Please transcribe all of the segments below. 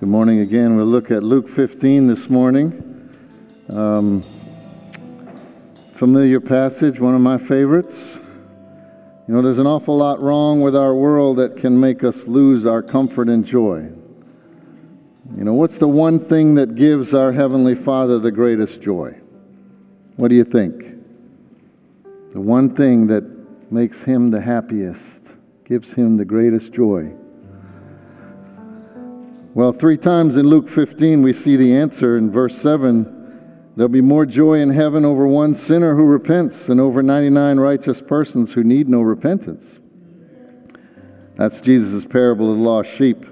Good morning again. We'll look at Luke 15 this morning. Um, familiar passage, one of my favorites. You know, there's an awful lot wrong with our world that can make us lose our comfort and joy. You know, what's the one thing that gives our Heavenly Father the greatest joy? What do you think? The one thing that makes Him the happiest, gives Him the greatest joy. Well, three times in Luke 15, we see the answer. In verse 7, there'll be more joy in heaven over one sinner who repents than over 99 righteous persons who need no repentance. That's Jesus' parable of the lost sheep.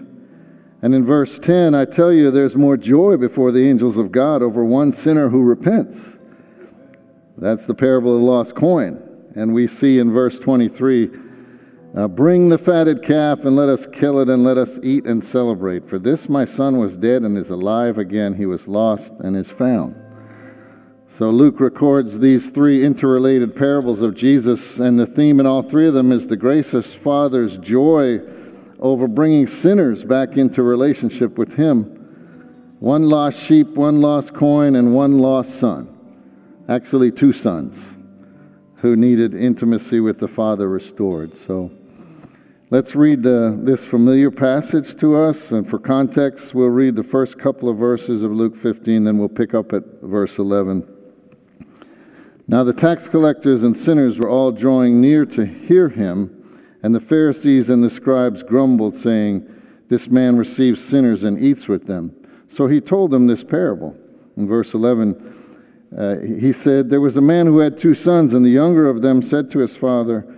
And in verse 10, I tell you, there's more joy before the angels of God over one sinner who repents. That's the parable of the lost coin. And we see in verse 23, uh, bring the fatted calf and let us kill it and let us eat and celebrate. For this my son was dead and is alive again. He was lost and is found. So Luke records these three interrelated parables of Jesus, and the theme in all three of them is the gracious Father's joy over bringing sinners back into relationship with Him. One lost sheep, one lost coin, and one lost son. Actually, two sons who needed intimacy with the Father restored. So let's read the, this familiar passage to us. And for context, we'll read the first couple of verses of Luke 15, then we'll pick up at verse 11. Now the tax collectors and sinners were all drawing near to hear him, and the Pharisees and the scribes grumbled, saying, This man receives sinners and eats with them. So he told them this parable. In verse 11, uh, he said, There was a man who had two sons, and the younger of them said to his father,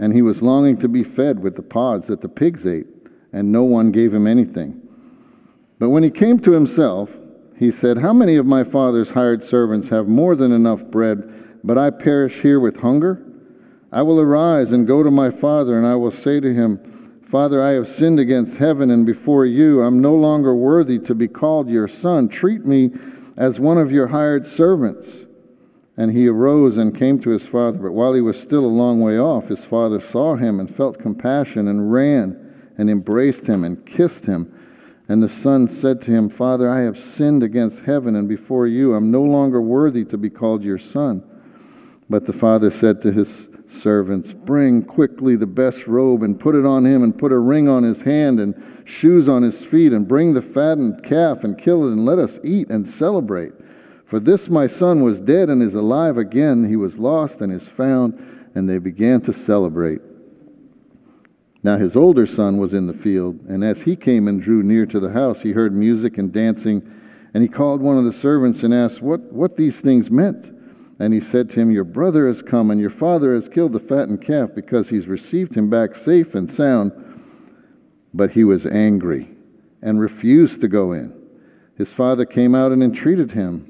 And he was longing to be fed with the pods that the pigs ate, and no one gave him anything. But when he came to himself, he said, How many of my father's hired servants have more than enough bread, but I perish here with hunger? I will arise and go to my father, and I will say to him, Father, I have sinned against heaven and before you. I'm no longer worthy to be called your son. Treat me as one of your hired servants. And he arose and came to his father. But while he was still a long way off, his father saw him and felt compassion and ran and embraced him and kissed him. And the son said to him, Father, I have sinned against heaven and before you. I'm no longer worthy to be called your son. But the father said to his servants, Bring quickly the best robe and put it on him, and put a ring on his hand and shoes on his feet, and bring the fattened calf and kill it, and let us eat and celebrate. For this my son was dead and is alive again. He was lost and is found. And they began to celebrate. Now his older son was in the field, and as he came and drew near to the house, he heard music and dancing. And he called one of the servants and asked what, what these things meant. And he said to him, Your brother has come, and your father has killed the fattened calf because he's received him back safe and sound. But he was angry and refused to go in. His father came out and entreated him,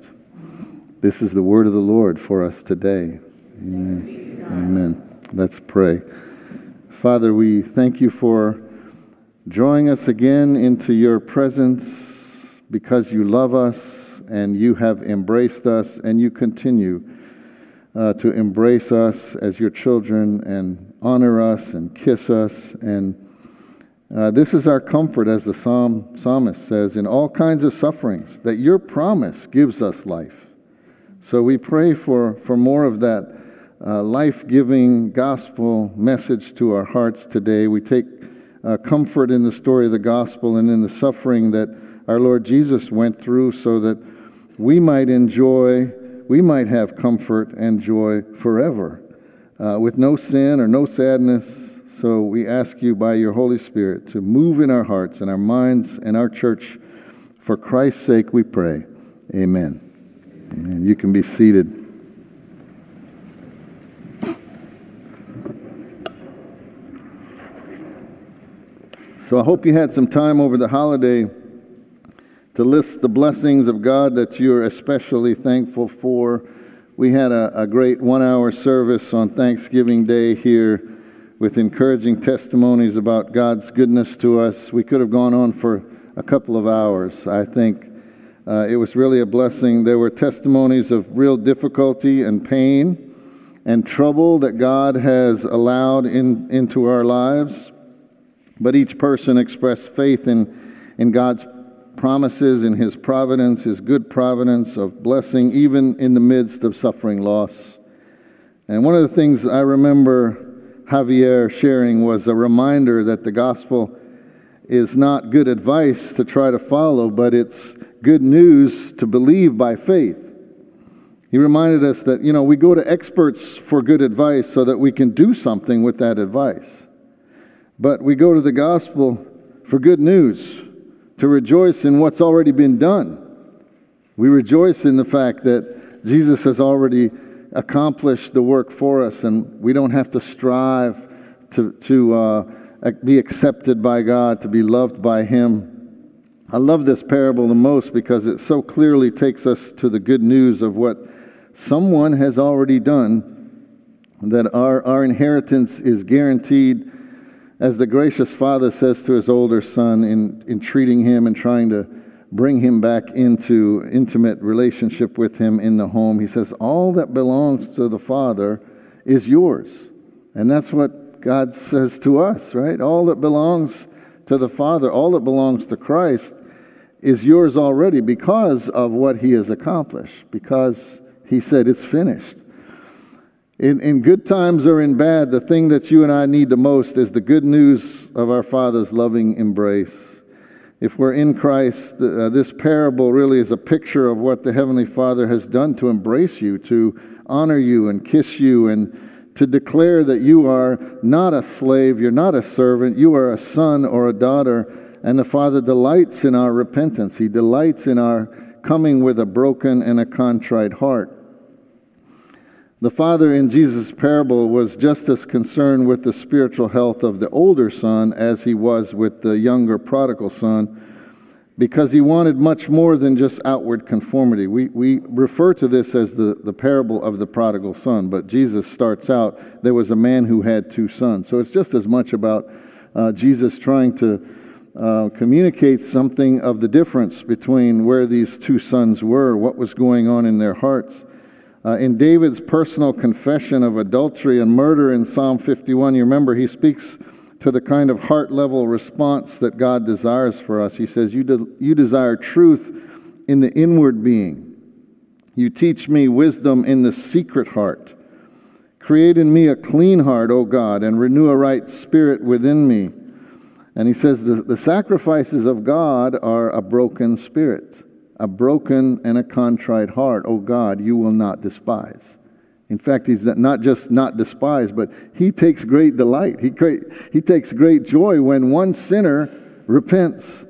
This is the word of the Lord for us today. Amen. Amen. Let's pray. Father, we thank you for drawing us again into your presence because you love us and you have embraced us, and you continue uh, to embrace us as your children and honor us and kiss us. And uh, this is our comfort, as the psalm, psalmist says, in all kinds of sufferings, that your promise gives us life. So we pray for, for more of that uh, life giving gospel message to our hearts today. We take uh, comfort in the story of the gospel and in the suffering that our Lord Jesus went through so that we might enjoy, we might have comfort and joy forever uh, with no sin or no sadness. So we ask you by your Holy Spirit to move in our hearts and our minds and our church. For Christ's sake, we pray. Amen. Amen. You can be seated. So I hope you had some time over the holiday to list the blessings of God that you're especially thankful for. We had a, a great one hour service on Thanksgiving Day here with encouraging testimonies about God's goodness to us. We could have gone on for a couple of hours. I think uh, it was really a blessing. There were testimonies of real difficulty and pain and trouble that God has allowed in, into our lives. But each person expressed faith in, in God's promises, in His providence, His good providence of blessing, even in the midst of suffering loss. And one of the things I remember Javier sharing was a reminder that the gospel is not good advice to try to follow, but it's good news to believe by faith. He reminded us that, you know, we go to experts for good advice so that we can do something with that advice. But we go to the gospel for good news, to rejoice in what's already been done. We rejoice in the fact that Jesus has already accomplished the work for us, and we don't have to strive to, to uh, be accepted by God, to be loved by Him. I love this parable the most because it so clearly takes us to the good news of what someone has already done, that our, our inheritance is guaranteed as the gracious father says to his older son in, in treating him and trying to bring him back into intimate relationship with him in the home, he says, All that belongs to the Father is yours. And that's what God says to us, right? All that belongs to the Father, all that belongs to Christ is yours already because of what he has accomplished, because he said it's finished. In, in good times or in bad, the thing that you and I need the most is the good news of our Father's loving embrace. If we're in Christ, uh, this parable really is a picture of what the Heavenly Father has done to embrace you, to honor you and kiss you, and to declare that you are not a slave, you're not a servant, you are a son or a daughter. And the Father delights in our repentance. He delights in our coming with a broken and a contrite heart. The father in Jesus' parable was just as concerned with the spiritual health of the older son as he was with the younger prodigal son because he wanted much more than just outward conformity. We, we refer to this as the, the parable of the prodigal son, but Jesus starts out there was a man who had two sons. So it's just as much about uh, Jesus trying to uh, communicate something of the difference between where these two sons were, what was going on in their hearts. Uh, in David's personal confession of adultery and murder in Psalm 51, you remember he speaks to the kind of heart level response that God desires for us. He says, You, de- you desire truth in the inward being. You teach me wisdom in the secret heart. Create in me a clean heart, O God, and renew a right spirit within me. And he says, The, the sacrifices of God are a broken spirit a broken and a contrite heart, O God, you will not despise. In fact, he's not just not despised, but he takes great delight. He, great, he takes great joy when one sinner repents.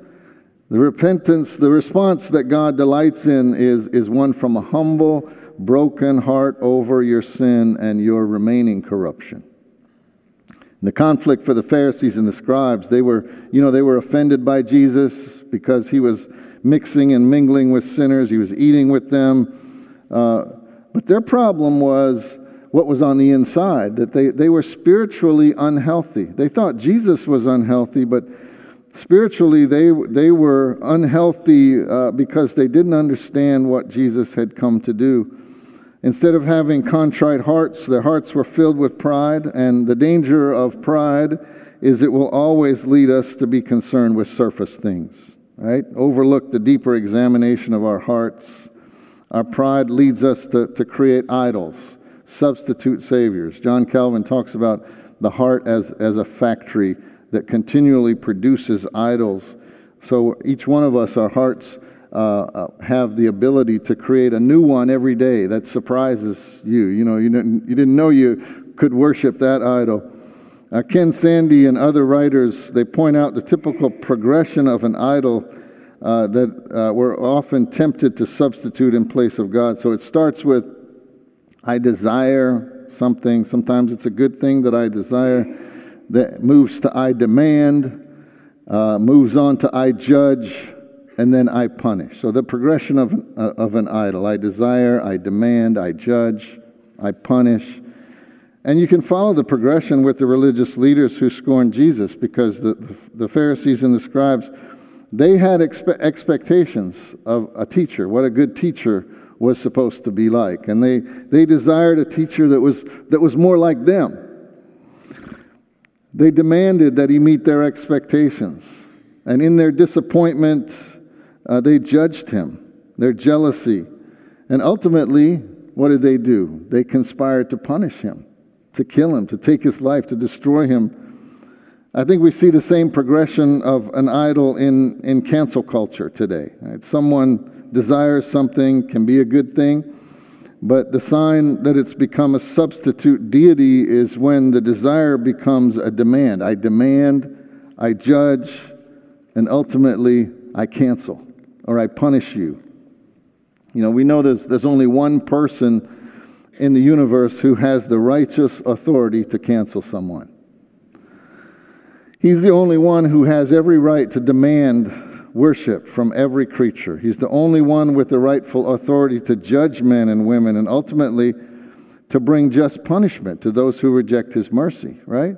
The repentance, the response that God delights in is, is one from a humble, broken heart over your sin and your remaining corruption. The conflict for the Pharisees and the scribes, they were, you know, they were offended by Jesus because he was mixing and mingling with sinners, he was eating with them. Uh, but their problem was what was on the inside, that they, they were spiritually unhealthy. They thought Jesus was unhealthy, but spiritually they, they were unhealthy uh, because they didn't understand what Jesus had come to do. Instead of having contrite hearts, their hearts were filled with pride, and the danger of pride is it will always lead us to be concerned with surface things right? Overlook the deeper examination of our hearts. Our pride leads us to, to create idols, substitute saviors. John Calvin talks about the heart as, as a factory that continually produces idols So each one of us, our hearts uh, uh, have the ability to create a new one every day that surprises you. You know, you didn't, you didn't know you could worship that idol. Uh, Ken Sande and other writers, they point out the typical progression of an idol uh, that uh, we're often tempted to substitute in place of God. So it starts with, I desire something. Sometimes it's a good thing that I desire. That moves to I demand, uh, moves on to I judge, and then I punish. So the progression of, uh, of an idol I desire, I demand, I judge, I punish. And you can follow the progression with the religious leaders who scorned Jesus because the, the Pharisees and the scribes, they had expe- expectations of a teacher, what a good teacher was supposed to be like. And they, they desired a teacher that was, that was more like them. They demanded that he meet their expectations. And in their disappointment, uh, they judged him, their jealousy. And ultimately, what did they do? They conspired to punish him, to kill him, to take his life, to destroy him. I think we see the same progression of an idol in, in cancel culture today. Right? Someone desires something, can be a good thing, but the sign that it's become a substitute deity is when the desire becomes a demand. I demand, I judge, and ultimately I cancel or I punish you. You know, we know there's, there's only one person in the universe who has the righteous authority to cancel someone. He's the only one who has every right to demand worship from every creature. He's the only one with the rightful authority to judge men and women and ultimately to bring just punishment to those who reject his mercy, right?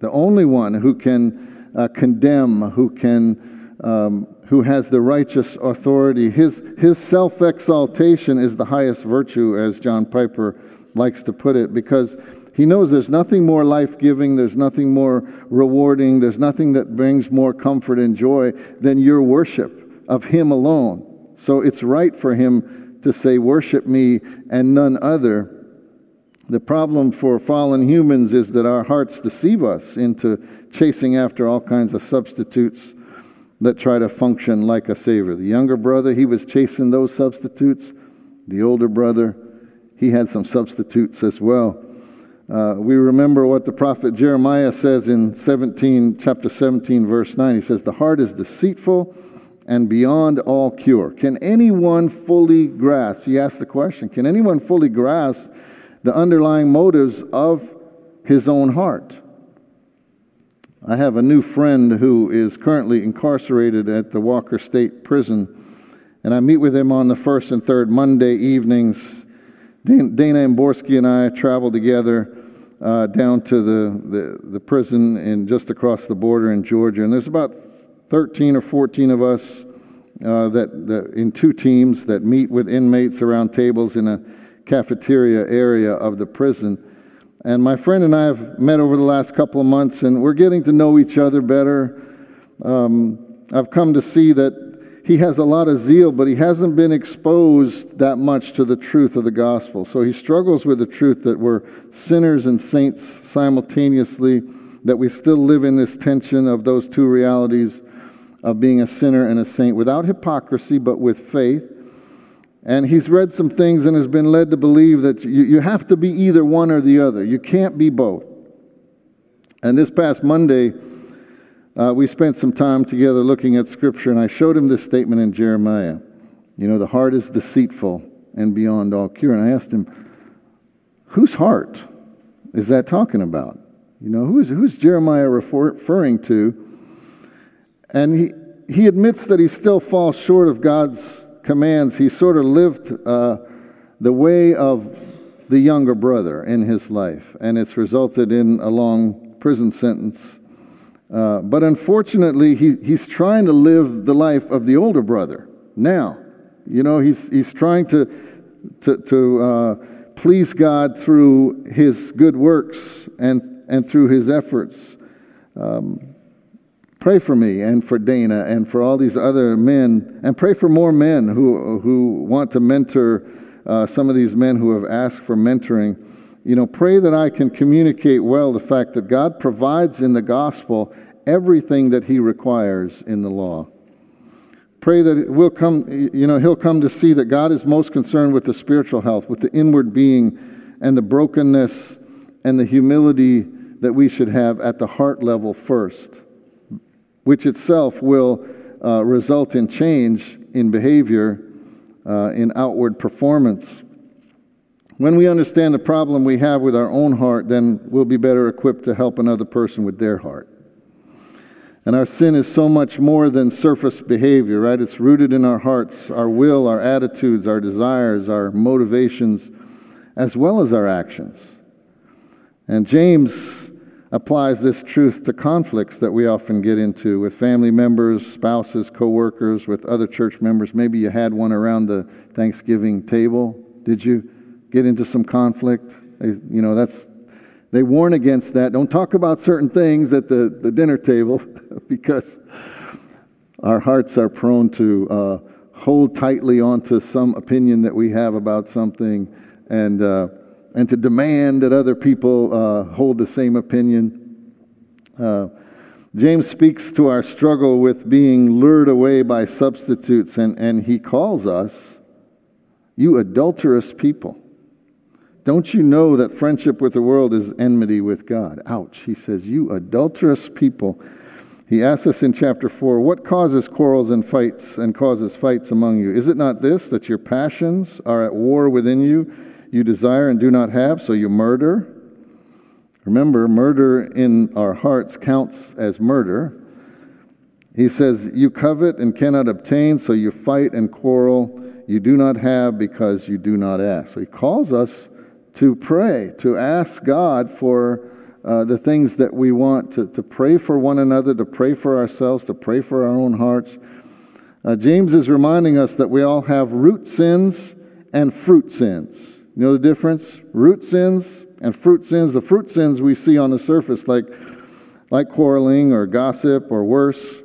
The only one who can uh, condemn, who can um, who has the righteous authority. His, his self exaltation is the highest virtue, as John Piper likes to put it, because he knows there's nothing more life giving, there's nothing more rewarding, there's nothing that brings more comfort and joy than your worship of Him alone. So it's right for Him to say, Worship me and none other. The problem for fallen humans is that our hearts deceive us into chasing after all kinds of substitutes that try to function like a savior. The younger brother, he was chasing those substitutes. The older brother, he had some substitutes as well. Uh, we remember what the prophet Jeremiah says in 17, chapter 17, verse 9. He says, The heart is deceitful and beyond all cure. Can anyone fully grasp? He asked the question Can anyone fully grasp the underlying motives of his own heart? I have a new friend who is currently incarcerated at the Walker State Prison, and I meet with him on the first and third Monday evenings. Dana Amborski and I travel together uh, down to the, the, the prison and just across the border in Georgia, and there's about 13 or 14 of us uh, that, that in two teams that meet with inmates around tables in a cafeteria area of the prison. And my friend and I have met over the last couple of months, and we're getting to know each other better. Um, I've come to see that he has a lot of zeal, but he hasn't been exposed that much to the truth of the gospel. So he struggles with the truth that we're sinners and saints simultaneously, that we still live in this tension of those two realities of being a sinner and a saint without hypocrisy, but with faith. And he's read some things and has been led to believe that you, you have to be either one or the other. You can't be both. And this past Monday, uh, we spent some time together looking at Scripture, and I showed him this statement in Jeremiah. You know, the heart is deceitful and beyond all cure. And I asked him, whose heart is that talking about? You know, who's, who's Jeremiah refer, referring to? And he, he admits that he still falls short of God's commands, he sort of lived uh, the way of the younger brother in his life, and it's resulted in a long prison sentence. Uh, but unfortunately, he, he's trying to live the life of the older brother now. You know, he's, he's trying to, to, to uh, please God through his good works and, and through his efforts. Um, Pray for me and for Dana and for all these other men, and pray for more men who, who want to mentor uh, some of these men who have asked for mentoring. You know, pray that I can communicate well the fact that God provides in the gospel everything that He requires in the law. Pray that we'll come, you know, he'll come to see that God is most concerned with the spiritual health, with the inward being, and the brokenness and the humility that we should have at the heart level first, which itself will uh, result in change in behavior, uh, in outward performance. When we understand the problem we have with our own heart, then we'll be better equipped to help another person with their heart. And our sin is so much more than surface behavior, right? It's rooted in our hearts, our will, our attitudes, our desires, our motivations, as well as our actions. And James applies this truth to conflicts that we often get into with family members, spouses, coworkers, with other church members. Maybe you had one around the Thanksgiving table. Did you? get into some conflict. You know, that's, they warn against that. Don't talk about certain things at the, the dinner table because our hearts are prone to uh, hold tightly onto some opinion that we have about something and, uh, and to demand that other people uh, hold the same opinion. Uh, James speaks to our struggle with being lured away by substitutes, and, and he calls us, you adulterous people. Don't you know that friendship with the world is enmity with God? Ouch. He says, You adulterous people. He asks us in chapter 4, What causes quarrels and fights and causes fights among you? Is it not this, that your passions are at war within you? You desire and do not have, so you murder. Remember, murder in our hearts counts as murder. He says, You covet and cannot obtain, so you fight and quarrel. You do not have because you do not ask. So he calls us to pray, to ask God for uh, the things that we want, to, to pray for one another, to pray for ourselves, to pray for our own hearts. Uh, James is reminding us that we all have root sins and fruit sins. You know the difference? Root sins and fruit sins. The fruit sins we see on the surface, like, like quarreling or gossip or worse,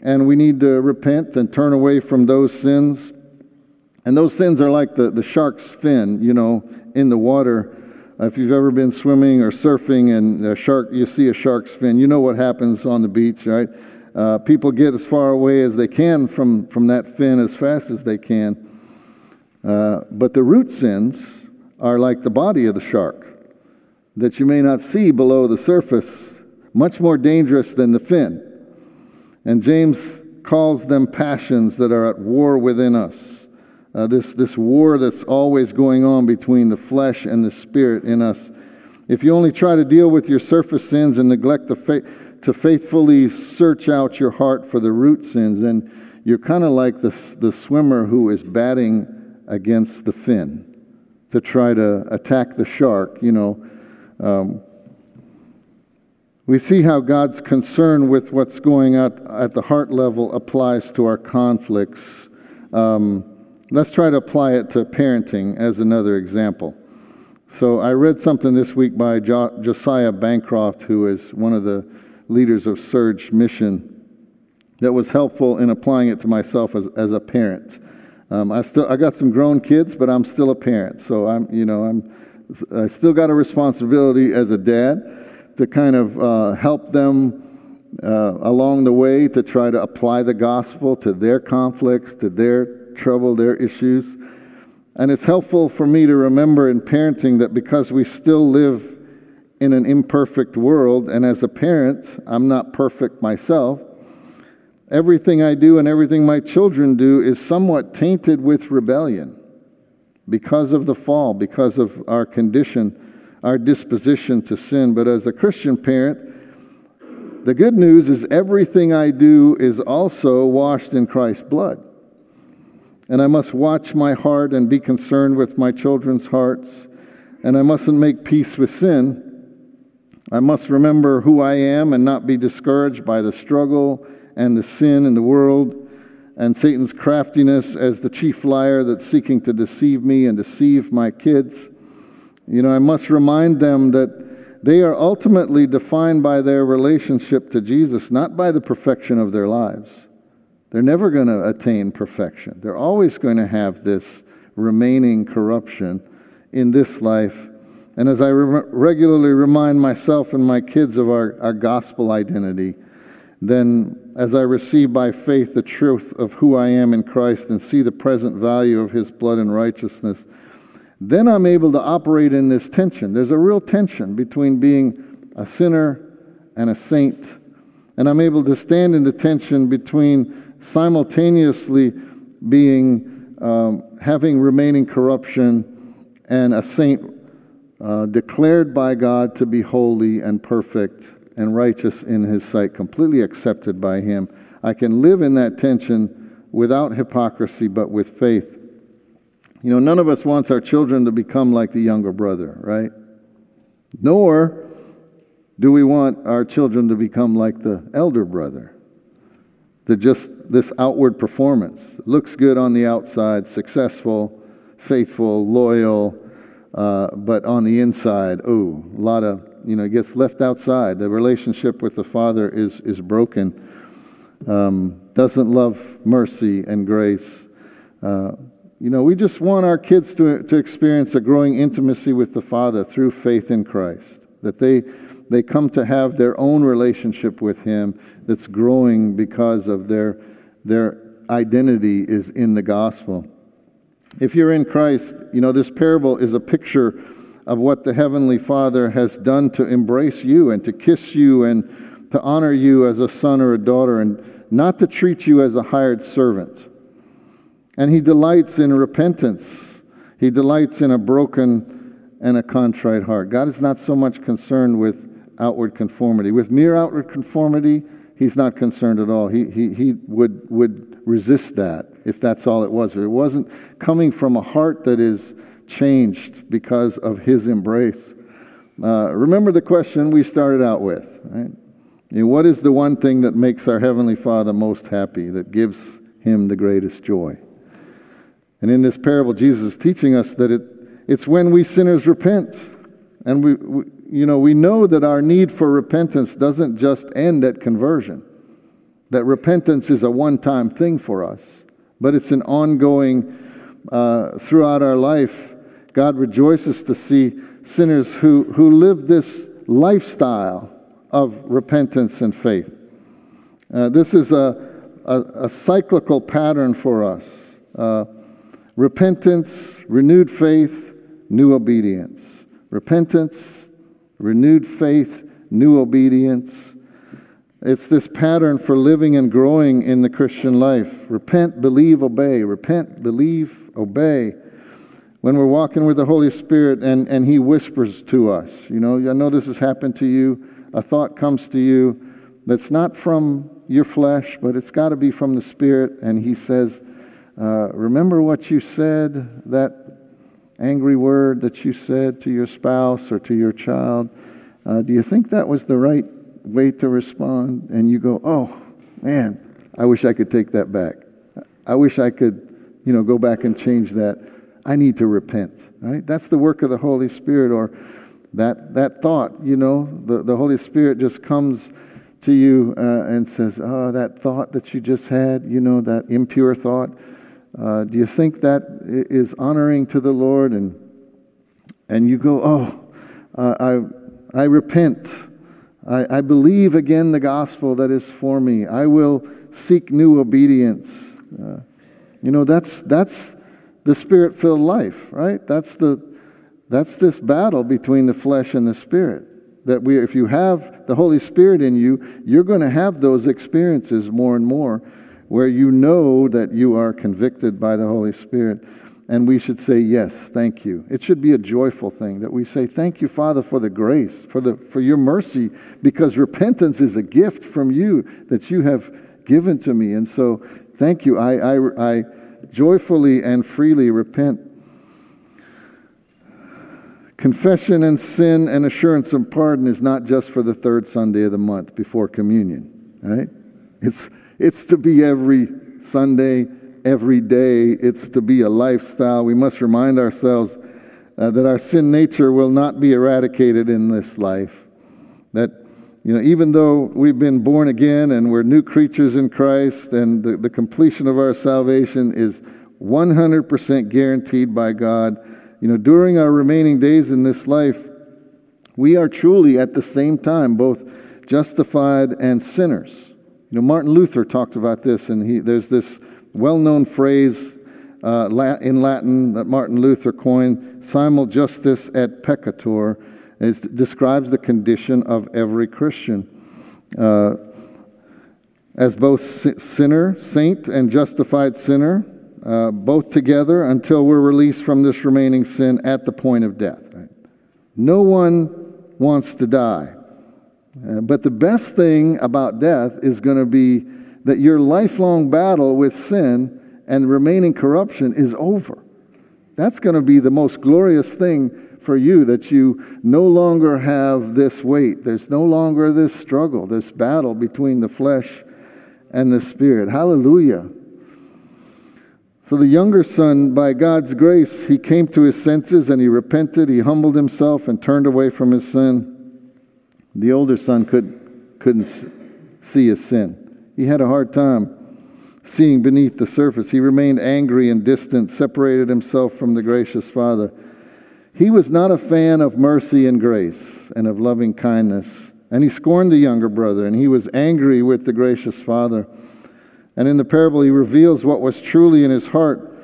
and we need to repent and turn away from those sins. And those sins are like the, the shark's fin, you know, in the water. If you've ever been swimming or surfing and a shark, you see a shark's fin, you know what happens on the beach, right? Uh, people get as far away as they can from, from that fin as fast as they can. Uh, but the root sins are like the body of the shark that you may not see below the surface, much more dangerous than the fin. And James calls them passions that are at war within us uh, this, this war that's always going on between the flesh and the spirit in us. If you only try to deal with your surface sins and neglect fa- to faithfully search out your heart for the root sins, then you're kind of like the, the swimmer who is batting against the fin to try to attack the shark, you know. Um, we see how God's concern with what's going on at the heart level applies to our conflicts. Um, Let's try to apply it to parenting as another example. So I read something this week by jo- Josiah Bancroft, who is one of the leaders of Serge Mission, that was helpful in applying it to myself as, as a parent. Um, I still I got some grown kids, but I'm still a parent, so I'm you know I'm I still got a responsibility as a dad to kind of uh, help them uh, along the way to try to apply the gospel to their conflicts, to their trouble, their issues. And it's helpful for me to remember in parenting that because we still live in an imperfect world, and as a parent, I'm not perfect myself, everything I do and everything my children do is somewhat tainted with rebellion because of the fall, because of our condition, our disposition to sin. But as a Christian parent, the good news is everything I do is also washed in Christ's blood. And I must watch my heart and be concerned with my children's hearts. And I mustn't make peace with sin. I must remember who I am and not be discouraged by the struggle and the sin in the world and Satan's craftiness as the chief liar that's seeking to deceive me and deceive my kids. You know, I must remind them that they are ultimately defined by their relationship to Jesus, not by the perfection of their lives. They're never going to attain perfection. They're always going to have this remaining corruption in this life. And as I re- regularly remind myself and my kids of our, our gospel identity, then as I receive by faith the truth of who I am in Christ and see the present value of his blood and righteousness, then I'm able to operate in this tension. There's a real tension between being a sinner and a saint. And I'm able to stand in the tension between simultaneously being, um, having remaining corruption and a saint uh, declared by God to be holy and perfect and righteous in his sight, completely accepted by him. I can live in that tension without hypocrisy, but with faith. You know, none of us wants our children to become like the younger brother, right? Nor do we want our children to become like the elder brother. To just this outward performance. Looks good on the outside, successful, faithful, loyal, uh, but on the inside, oh, a lot of, you know, gets left outside. The relationship with the Father is, is broken. Um, doesn't love mercy and grace. Uh, you know, we just want our kids to, to experience a growing intimacy with the Father through faith in Christ. That they, they come to have their own relationship with Him that's growing because of their, their identity is in the gospel. If you're in Christ, you know, this parable is a picture of what the Heavenly Father has done to embrace you and to kiss you and to honor you as a son or a daughter and not to treat you as a hired servant. And He delights in repentance, He delights in a broken and a contrite heart. God is not so much concerned with outward conformity. With mere outward conformity, He's not concerned at all. He, he, he would, would resist that if that's all it was. If it wasn't coming from a heart that is changed because of his embrace. Uh, remember the question we started out with, right? You know, what is the one thing that makes our Heavenly Father most happy, that gives him the greatest joy? And in this parable, Jesus is teaching us that it, it's when we sinners repent. And we, we, you know, we know that our need for repentance doesn't just end at conversion, that repentance is a one time thing for us but it's an ongoing uh, throughout our life. God rejoices to see sinners who, who live this lifestyle of repentance and faith. Uh, this is a, a, a, cyclical pattern for us uh, repentance, renewed faith, new obedience. Repentance, renewed faith, new obedience. It's this pattern for living and growing in the Christian life. Repent, believe, obey. Repent, believe, obey. When we're walking with the Holy Spirit and, and He whispers to us, you know, I know this has happened to you. A thought comes to you that's not from your flesh, but it's got to be from the Spirit. And He says, uh, Remember what you said, that angry word that you said to your spouse or to your child. Uh, do you think that was the right way to respond, and you go, oh, man, I wish I could take that back. I wish I could, you know, go back and change that. I need to repent, right? That's the work of the Holy Spirit, or that, that thought, you know, the, the Holy Spirit just comes to you uh, and says, oh, that thought that you just had, you know, that impure thought, uh, do you think that is honoring to the Lord? And, and you go, oh, uh, I, I repent I, I believe again the gospel that is for me. I will seek new obedience. Uh, you know, that's, that's the spirit filled life, right? That's, the, that's this battle between the flesh and the spirit. That we, if you have the Holy Spirit in you, you're going to have those experiences more and more where you know that you are convicted by the Holy Spirit and we should say yes thank you it should be a joyful thing that we say thank you father for the grace for the for your mercy because repentance is a gift from you that you have given to me and so thank you i i, I joyfully and freely repent confession and sin and assurance of pardon is not just for the third sunday of the month before communion right it's it's to be every sunday every day. It's to be a lifestyle. We must remind ourselves uh, that our sin nature will not be eradicated in this life. You know, even though we've been born again and we're new creatures in Christ and the, the completion of our salvation is 100% guaranteed by God, you know, during our remaining days in this life, we are truly at the same time both justified and sinners. You know, Martin Luther talked about this, and he, there's this well known phrase uh, in Latin that Martin Luther coined simul justus et peccator. It describes the condition of every Christian. Uh, as both sinner, saint, and justified sinner, uh, both together until we're released from this remaining sin at the point of death. Right? No one wants to die. Uh, but the best thing about death is going to be that your lifelong battle with sin and remaining corruption is over. That's going to be the most glorious thing for you that you no longer have this weight. There's no longer this struggle, this battle between the flesh and the spirit. Hallelujah. So the younger son, by God's grace, he came to his senses and he repented. He humbled himself and turned away from his sin. The older son could, couldn't see his sin. He had a hard time seeing beneath the surface. He remained angry and distant, separated himself from the gracious Father. He was not a fan of mercy and grace and of loving kindness. And he scorned the younger brother, and he was angry with the gracious Father. And in the parable, he reveals what was truly in his heart.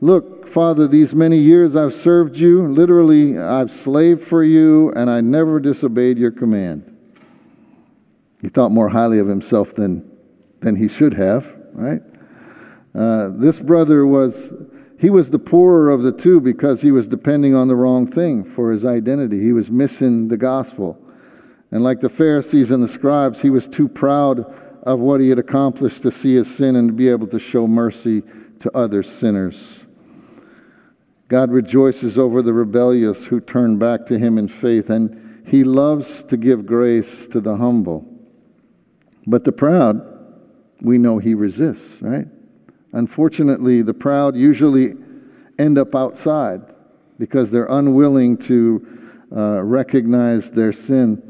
Look, Father, these many years I've served you. Literally, I've slaved for you, and I never disobeyed your command. He thought more highly of himself than, than he should have, right? Uh, this brother was, he was the poorer of the two because he was depending on the wrong thing for his identity. He was missing the gospel. And like the Pharisees and the scribes, he was too proud of what he had accomplished to see his sin and to be able to show mercy to other sinners. God rejoices over the rebellious who turn back to him in faith, and he loves to give grace to the humble. But the proud, we know he resists, right? Unfortunately, the proud usually end up outside because they're unwilling to uh, recognize their sin.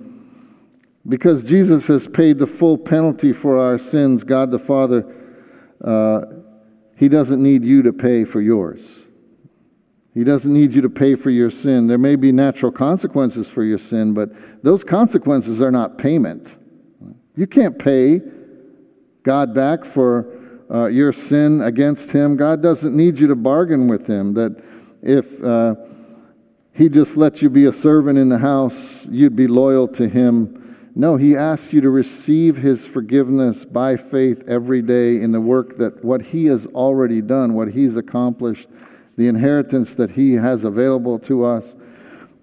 Because Jesus has paid the full penalty for our sins, God the Father, uh, He doesn't need you to pay for yours. He doesn't need you to pay for your sin. There may be natural consequences for your sin, but those consequences are not payment. You can't pay God back for uh, your sin against Him. God doesn't need you to bargain with Him that if uh, He just lets you be a servant in the house, you'd be loyal to Him no, he asks you to receive his forgiveness by faith every day in the work that what he has already done, what he's accomplished, the inheritance that he has available to us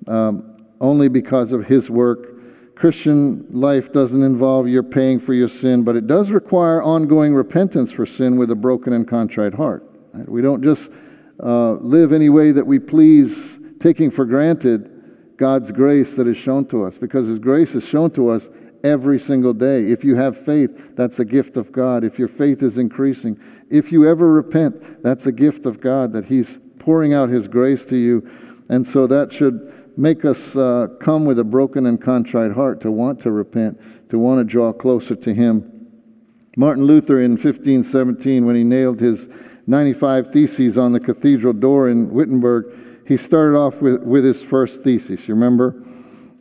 um, only because of his work. Christian life doesn't involve your paying for your sin, but it does require ongoing repentance for sin with a broken and contrite heart. We don't just uh, live any way that we please, taking for granted God's grace that is shown to us because His grace is shown to us every single day. If you have faith, that's a gift of God. If your faith is increasing, if you ever repent, that's a gift of God that He's pouring out His grace to you. And so that should make us uh, come with a broken and contrite heart to want to repent, to want to draw closer to Him. Martin Luther in 1517, when he nailed his 95 Theses on the cathedral door in Wittenberg, he started off with, with his first thesis. You remember?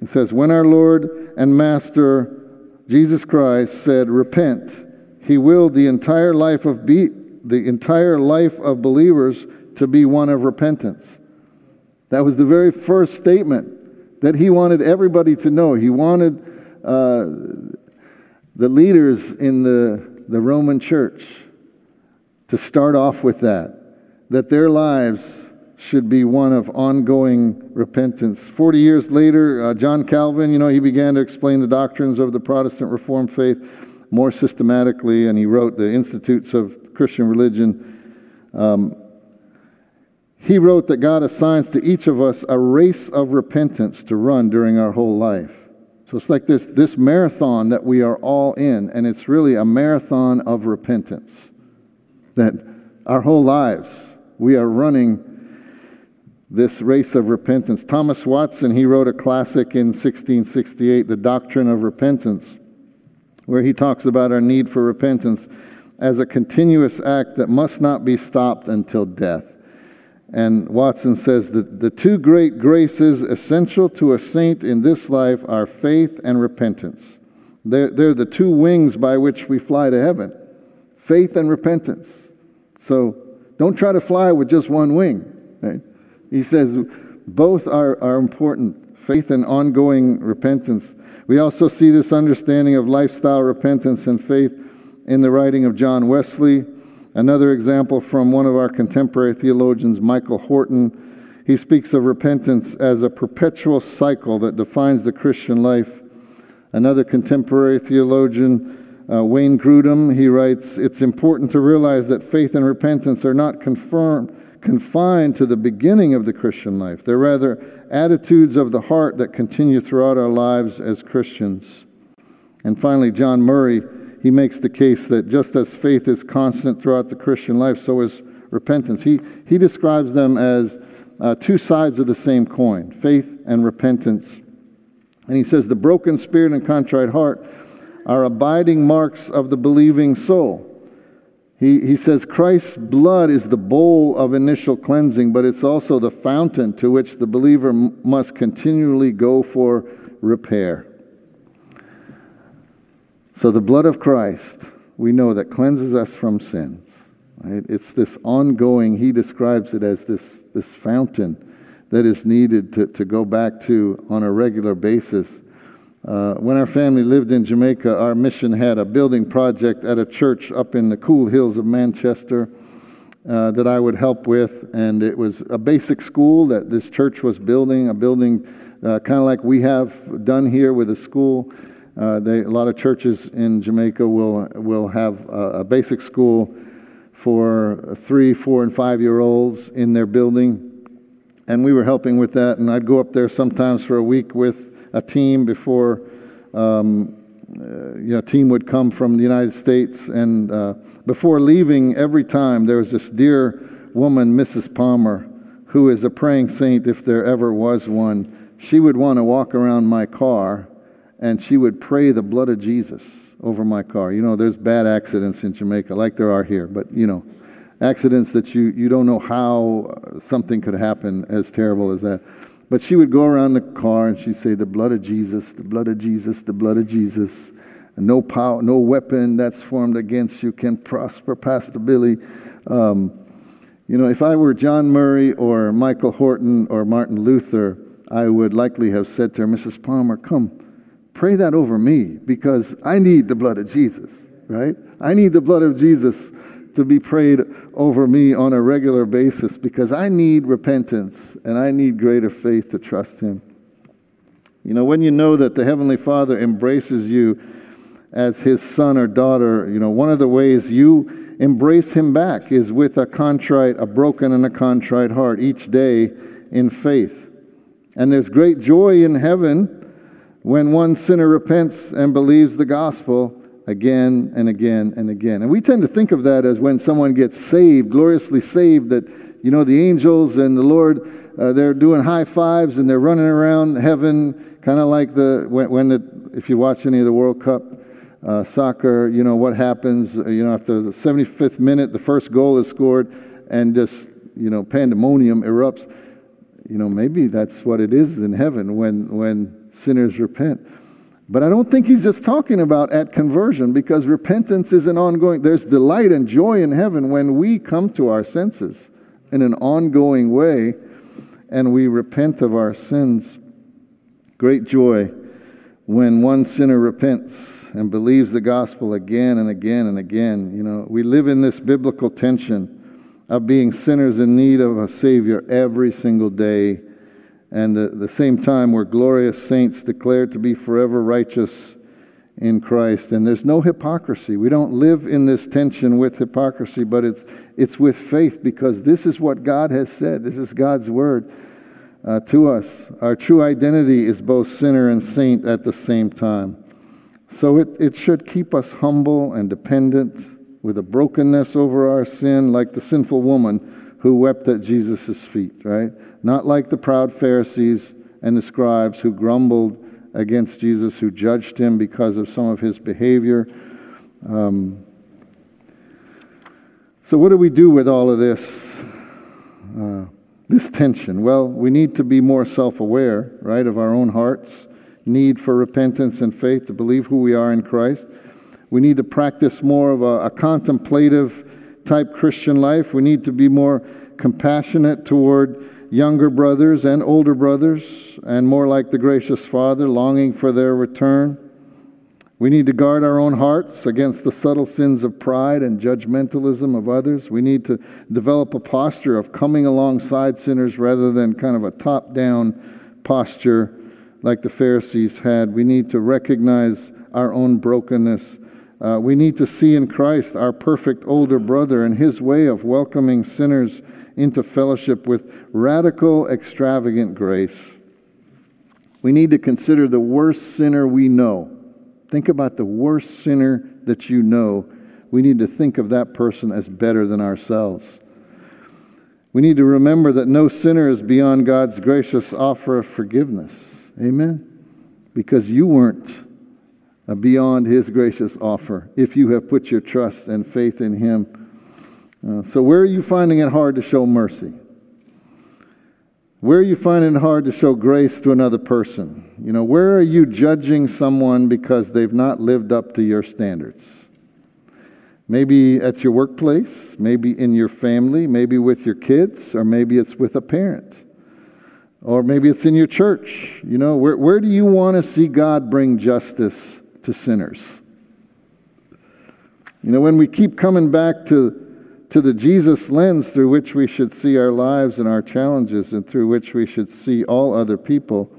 It says, When our Lord and Master Jesus Christ said, Repent, he willed the entire life of be, the entire life of believers to be one of repentance. That was the very first statement that he wanted everybody to know. He wanted uh, the leaders in the, the Roman church to start off with that, that their lives should be one of ongoing repentance. Forty years later, uh, John Calvin, you know, he began to explain the doctrines of the Protestant Reformed faith more systematically, and he wrote the Institutes of Christian Religion. Um, he wrote that God assigns to each of us a race of repentance to run during our whole life. So it's like this, this marathon that we are all in, and it's really a marathon of repentance. That our whole lives we are running this race of repentance. Thomas Watson, he wrote a classic in 1668, The Doctrine of Repentance, where he talks about our need for repentance as a continuous act that must not be stopped until death. And Watson says that the two great graces essential to a saint in this life are faith and repentance. They're, they're the two wings by which we fly to heaven faith and repentance. So don't try to fly with just one wing. Right? He says both are, are important faith and ongoing repentance. We also see this understanding of lifestyle repentance and faith in the writing of John Wesley. Another example from one of our contemporary theologians, Michael Horton. He speaks of repentance as a perpetual cycle that defines the Christian life. Another contemporary theologian, uh, Wayne Grudem, he writes, It's important to realize that faith and repentance are not confirmed, confined to the beginning of the Christian life. They're rather attitudes of the heart that continue throughout our lives as Christians. And finally, John Murray he makes the case that just as faith is constant throughout the Christian life, so is repentance. He, he describes them as uh, two sides of the same coin faith and repentance. And he says, The broken spirit and contrite heart are abiding marks of the believing soul. He, he says, Christ's blood is the bowl of initial cleansing, but it's also the fountain to which the believer m- must continually go for repair. So the blood of Christ, we know that cleanses us from sins. Right? It's this ongoing, he describes it as this, this fountain that is needed to, to go back to on a regular basis. Uh, when our family lived in Jamaica, our mission had a building project at a church up in the cool hills of Manchester uh, that I would help with. And it was a basic school that this church was building, a building uh, kind of like we have done here with a school. Uh, they, a lot of churches in Jamaica will, will have a, a basic school for three, four, and five year olds in their building. And we were helping with that. And I'd go up there sometimes for a week with a team before, um, uh, you know, a team would come from the United States. And uh, before leaving, every time there was this dear woman, Mrs. Palmer, who is a praying saint if there ever was one. She would want to walk around my car and she would pray the blood of Jesus over my car. You know, there's bad accidents in Jamaica, like there are here, but you know, accidents that you, you don't know how something could happen as terrible as that. But she would go around the car and she'd say, The blood of Jesus, the blood of Jesus, the blood of Jesus. No power, no weapon that's formed against you can prosper, Pastor Billy. Um, you know, if I were John Murray or Michael Horton or Martin Luther, I would likely have said to her, Mrs. Palmer, come, Pray that over me because I need the blood of Jesus, right? I need the blood of Jesus to be prayed over me on a regular basis because I need repentance and I need greater faith to trust Him. You know, when you know that the Heavenly Father embraces you as His son or daughter, you know, one of the ways you embrace Him back is with a contrite, a broken and a contrite heart each day in faith. And there's great joy in heaven when one sinner repents and believes the gospel again and again and again. And we tend to think of that as when someone gets saved, gloriously saved, that, you know, the angels and the Lord, uh, they're doing high fives and they're running around heaven, kind of like the, when, when the, if you watch any of the World Cup uh, soccer, you know, what happens, uh, you know, after the 75th minute, the first goal is scored and just, you know, pandemonium erupts. You know, maybe that's what it is in heaven when, when sinners repent. But I don't think he's just talking about at conversion because repentance is an ongoing, there's delight and joy in heaven when we come to our senses in an ongoing way and we repent of our sins. Great joy when one sinner repents and believes the gospel again and again and again. You know, we live in this biblical tension of being sinners in need of a Savior every single day and at the same time, we're glorious saints declared to be forever righteous in Christ. And there's no hypocrisy. We don't live in this tension with hypocrisy, but it's, it's with faith because this is what God has said. This is God's word uh, to us. Our true identity is both sinner and saint at the same time. So it, it should keep us humble and dependent with a brokenness over our sin, like the sinful woman who wept at Jesus' feet, right? Not like the proud Pharisees and the scribes who grumbled against Jesus, who judged him because of some of his behavior. Um, so, what do we do with all of this? Uh, this tension? Well, we need to be more self aware, right, of our own hearts need for repentance and faith to believe who we are in Christ. We need to practice more of a, a contemplative type Christian life. We need to be more compassionate toward younger brothers and older brothers, and more like the gracious Father, longing for their return. We need to guard our own hearts against the subtle sins of pride and judgmentalism of others. We need to develop a posture of coming alongside sinners rather than kind of a top down posture like the Pharisees had. We need to recognize our own brokenness. Uh, we need to see in Christ our perfect older brother and his way of welcoming sinners into fellowship with radical, extravagant grace. We need to consider the worst sinner we know. Think about the worst sinner that you know. We need to think of that person as better than ourselves. We need to remember that no sinner is beyond God's gracious offer of forgiveness. Amen? Because you weren't beyond His gracious offer if you have put your trust and faith in Him. Uh, so, where are you finding it hard to show mercy? Where are you finding it hard to show grace to another person? You know, where are you judging someone because they've not lived up to your standards? Maybe at your workplace, maybe in your family, maybe with your kids, or maybe it's with a parent, or maybe it's in your church. You know, where, where do you want to see God bring justice to sinners? You know, when we keep coming back to to the Jesus lens through which we should see our lives and our challenges and through which we should see all other people,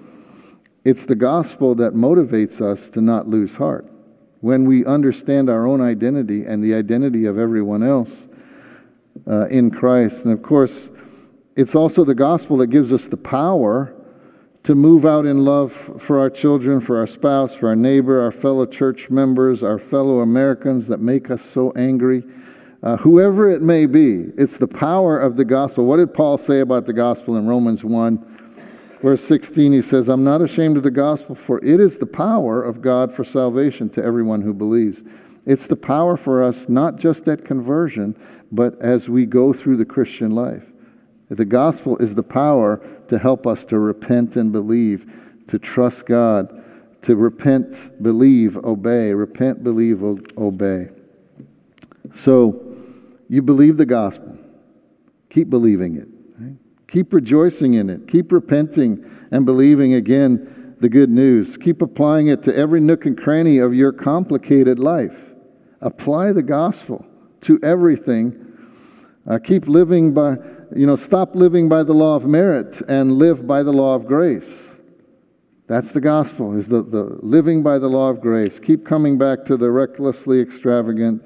it's the gospel that motivates us to not lose heart. When we understand our own identity and the identity of everyone else uh, in Christ. And of course, it's also the gospel that gives us the power to move out in love for our children, for our spouse, for our neighbor, our fellow church members, our fellow Americans that make us so angry uh, whoever it may be, it's the power of the gospel. What did Paul say about the gospel in Romans 1? Verse 16, he says, I'm not ashamed of the gospel, for it is the power of God for salvation to everyone who believes. It's the power for us, not just at conversion, but as we go through the Christian life. The gospel is the power to help us to repent and believe, to trust God, to repent, believe, obey, repent, believe, obey. So, you believe the gospel. Keep believing it. Right? Keep rejoicing in it. Keep repenting and believing again the good news. Keep applying it to every nook and cranny of your complicated life. Apply the gospel to everything. Uh, keep living by, you know, stop living by the law of merit and live by the law of grace. That's the gospel, is the, the living by the law of grace. Keep coming back to the recklessly extravagant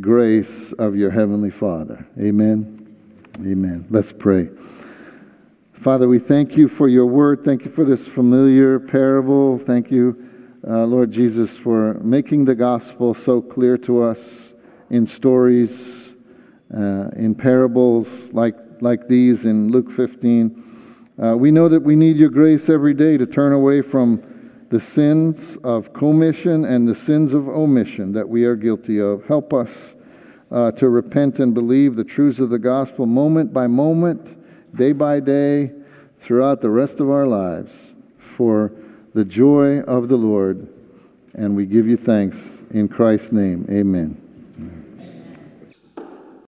grace of your Heavenly Father. Amen. Amen. Let's pray. Father, we thank you for your word. Thank you for this familiar parable. Thank you, uh, Lord Jesus, for making the gospel so clear to us in stories, uh, in parables like, like these in Luke 15. Uh, we know that we need your grace every day to turn away from the sins of commission and the sins of omission that we are guilty of. Help us uh, to repent and believe the truths of the gospel moment by moment, day by day, throughout the rest of our lives for the joy of the Lord. And we give you thanks in Christ's name. Amen.